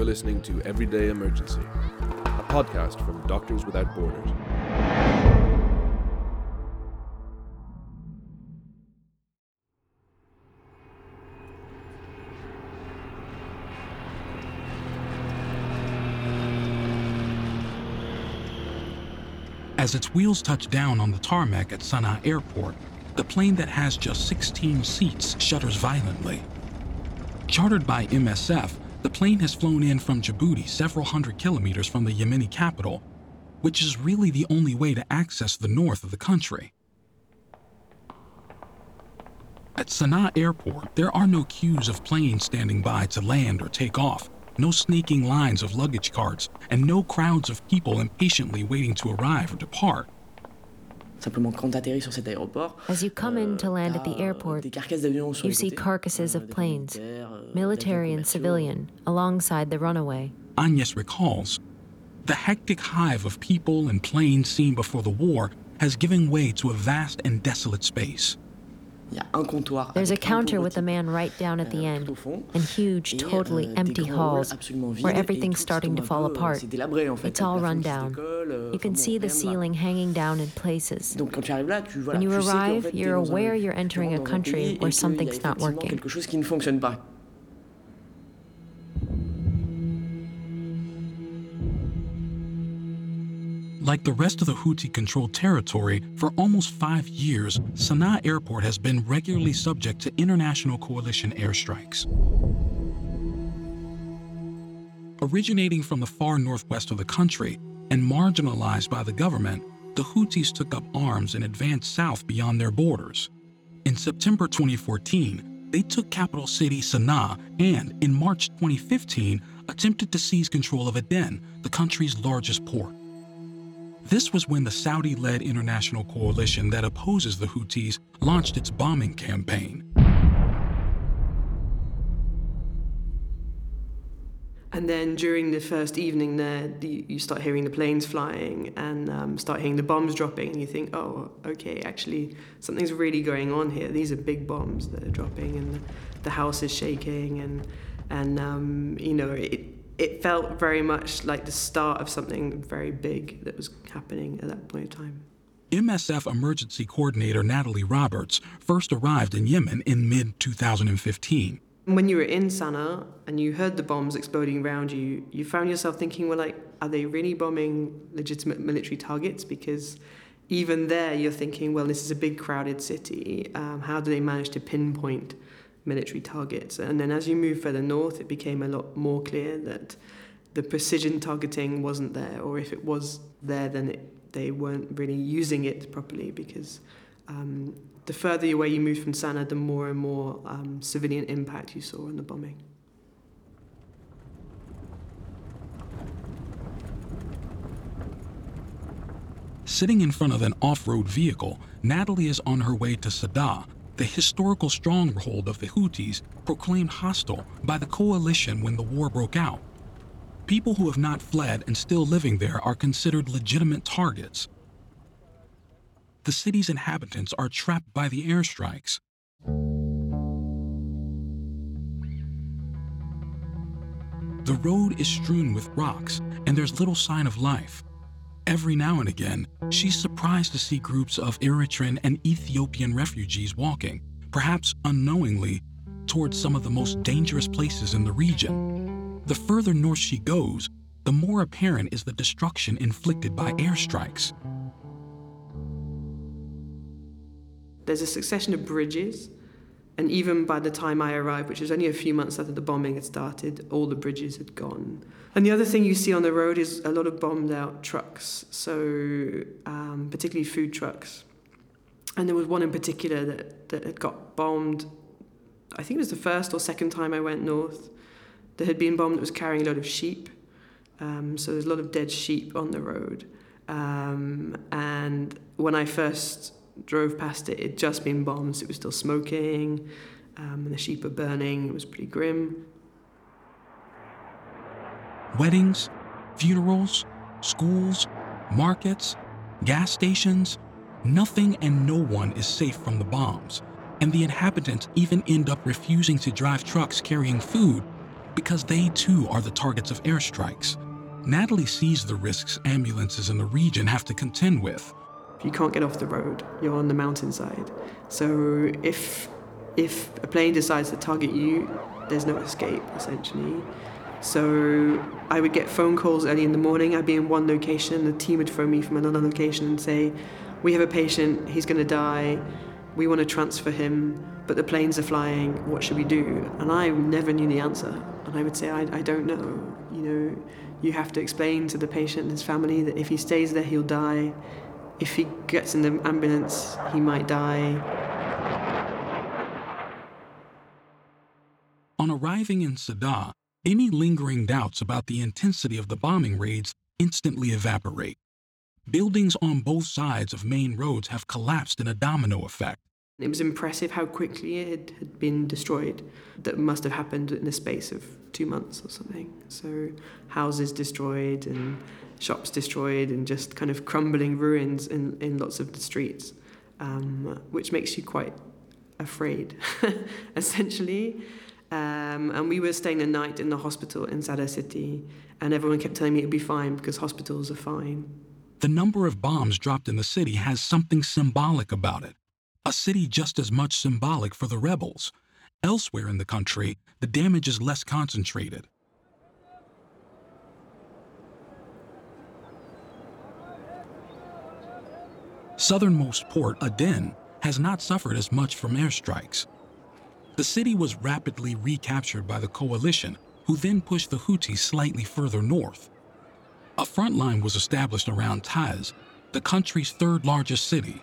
You're listening to Everyday Emergency, a podcast from Doctors Without Borders. As its wheels touch down on the tarmac at Sana'a Airport, the plane that has just 16 seats shudders violently. Chartered by MSF, the plane has flown in from Djibouti several hundred kilometers from the Yemeni capital, which is really the only way to access the north of the country. At Sana'a Airport, there are no queues of planes standing by to land or take off, no snaking lines of luggage carts, and no crowds of people impatiently waiting to arrive or depart. Simplement, quand t'atterris sur cet aéroport, As you come in to land at the euh, airport, des carcasses d'avions sur you les see carcasses euh, of planes, euh, military and civilian, alongside the runaway. Agnes recalls, the hectic hive of people and planes seen before the war has given way to a vast and desolate space. There's a counter with a man right down at euh, the euh, end, au fond, and huge, euh, totally euh, empty halls halls absolument vides, where everything's starting to fall euh, apart. c'est délabré, en fait. It's Il y a all run down. Euh, you can see the rien ne va. ceiling hanging down in places. Donc quand tu arrives là, tu vois, When you tu sais qu'en arrive, you're aware you're entering a country where qu'il y a something's not working. Like the rest of the Houthi controlled territory, for almost five years, Sana'a Airport has been regularly subject to international coalition airstrikes. Originating from the far northwest of the country and marginalized by the government, the Houthis took up arms and advanced south beyond their borders. In September 2014, they took capital city Sana'a and, in March 2015, attempted to seize control of Aden, the country's largest port. This was when the Saudi led international coalition that opposes the Houthis launched its bombing campaign. And then during the first evening there, the, you start hearing the planes flying and um, start hearing the bombs dropping, and you think, oh, okay, actually, something's really going on here. These are big bombs that are dropping, and the, the house is shaking, and and um, you know, it it felt very much like the start of something very big that was happening at that point in time. MSF emergency coordinator Natalie Roberts first arrived in Yemen in mid 2015. When you were in Sana'a and you heard the bombs exploding around you, you found yourself thinking, well, like, are they really bombing legitimate military targets? Because even there, you're thinking, well, this is a big crowded city. Um, how do they manage to pinpoint military targets? And then as you move further north, it became a lot more clear that the precision targeting wasn't there, or if it was there, then it, they weren't really using it properly because um, the further away you moved from Sana'a, the more and more um, civilian impact you saw in the bombing. Sitting in front of an off road vehicle, Natalie is on her way to Sada, the historical stronghold of the Houthis proclaimed hostile by the coalition when the war broke out. People who have not fled and still living there are considered legitimate targets. The city's inhabitants are trapped by the airstrikes. The road is strewn with rocks, and there's little sign of life. Every now and again, she's surprised to see groups of Eritrean and Ethiopian refugees walking, perhaps unknowingly, towards some of the most dangerous places in the region. The further north she goes, the more apparent is the destruction inflicted by airstrikes. There's a succession of bridges, and even by the time I arrived, which was only a few months after the bombing had started, all the bridges had gone. And the other thing you see on the road is a lot of bombed out trucks, so um, particularly food trucks. And there was one in particular that, that had got bombed. I think it was the first or second time I went north. That had been bombed that was carrying a lot of sheep. Um, so there's a lot of dead sheep on the road. Um, and when I first drove past it, it'd just been bombed. so It was still smoking, um, and the sheep were burning. It was pretty grim. Weddings, funerals, schools, markets, gas stations, nothing and no one is safe from the bombs. And the inhabitants even end up refusing to drive trucks carrying food because they too are the targets of airstrikes. Natalie sees the risks ambulances in the region have to contend with. You can't get off the road. You're on the mountainside. So if if a plane decides to target you, there's no escape essentially. So I would get phone calls early in the morning. I'd be in one location, the team would phone me from another location and say, "We have a patient. He's going to die. We want to transfer him, but the planes are flying. What should we do?" And I never knew the answer. And I would say, "I, I don't know. You know, you have to explain to the patient and his family that if he stays there, he'll die. If he gets in the ambulance, he might die." On arriving in Saada, any lingering doubts about the intensity of the bombing raids instantly evaporate. Buildings on both sides of main roads have collapsed in a domino effect. It was impressive how quickly it had been destroyed. That must have happened in the space of two months or something. So, houses destroyed and shops destroyed and just kind of crumbling ruins in, in lots of the streets, um, which makes you quite afraid, essentially. Um, and we were staying a night in the hospital in Saada City, and everyone kept telling me it'd be fine because hospitals are fine. The number of bombs dropped in the city has something symbolic about it. A city just as much symbolic for the rebels. Elsewhere in the country, the damage is less concentrated. Southernmost port, Aden, has not suffered as much from airstrikes. The city was rapidly recaptured by the coalition, who then pushed the Houthis slightly further north. A front line was established around Taiz, the country's third largest city.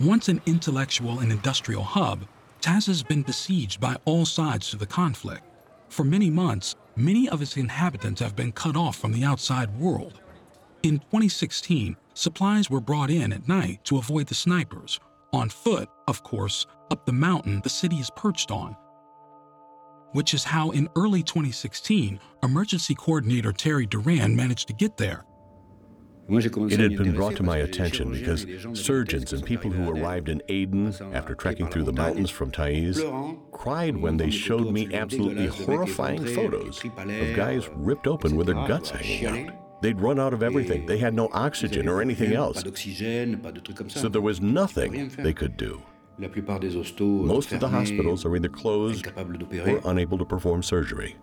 Once an intellectual and industrial hub, Taiz has been besieged by all sides to the conflict. For many months, many of its inhabitants have been cut off from the outside world. In 2016, supplies were brought in at night to avoid the snipers, on foot, of course, up the mountain the city is perched on. Which is how, in early 2016, emergency coordinator Terry Duran managed to get there. It had been brought to my attention because surgeons and people who arrived in Aden after trekking through the mountains from Taiz cried when they showed me absolutely horrifying photos of guys ripped open with their guts hanging out. They'd run out of everything. They had no oxygen or anything else. So there was nothing they could do. Most of the hospitals are either closed or unable to perform surgery.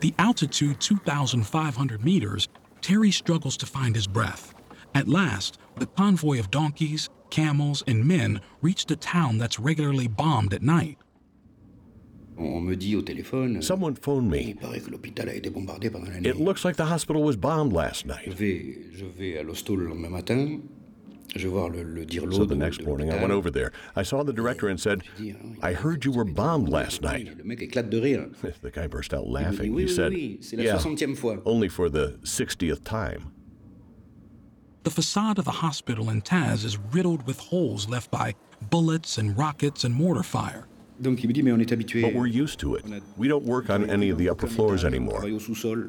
The altitude 2,500 meters, Terry struggles to find his breath. At last, the convoy of donkeys, camels, and men reached a town that's regularly bombed at night. Someone phoned me. It looks like the hospital was bombed last night. So the next morning, I went over there. I saw the director and said, I heard you were bombed last night. The guy burst out laughing. He said, Yeah, only for the 60th time. The facade of the hospital in Taiz is riddled with holes left by bullets and rockets and mortar fire. But we're used to it. We don't work on any of the upper floors anymore,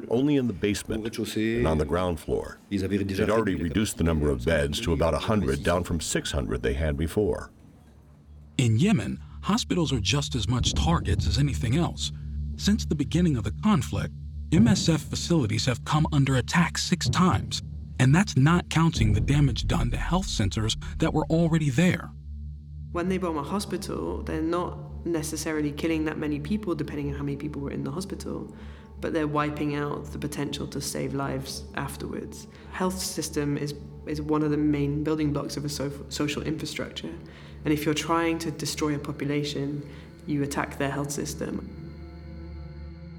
only in the basement and on the ground floor. They'd already reduced the number of beds to about 100, down from 600 they had before. In Yemen, hospitals are just as much targets as anything else. Since the beginning of the conflict, MSF facilities have come under attack six times, and that's not counting the damage done to health centers that were already there. When they bomb a hospital, they're not necessarily killing that many people, depending on how many people were in the hospital, but they're wiping out the potential to save lives afterwards. Health system is is one of the main building blocks of a so- social infrastructure, and if you're trying to destroy a population, you attack their health system.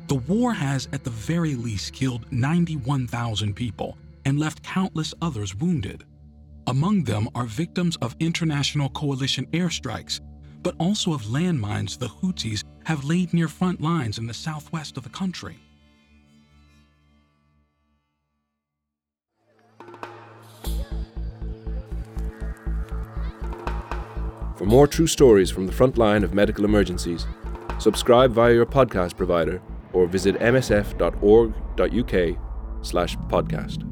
The war has, at the very least, killed 91,000 people and left countless others wounded. Among them are victims of international coalition airstrikes but also of landmines the Houthis have laid near front lines in the southwest of the country. For more true stories from the front line of medical emergencies, subscribe via your podcast provider or visit msf.org.uk slash podcast.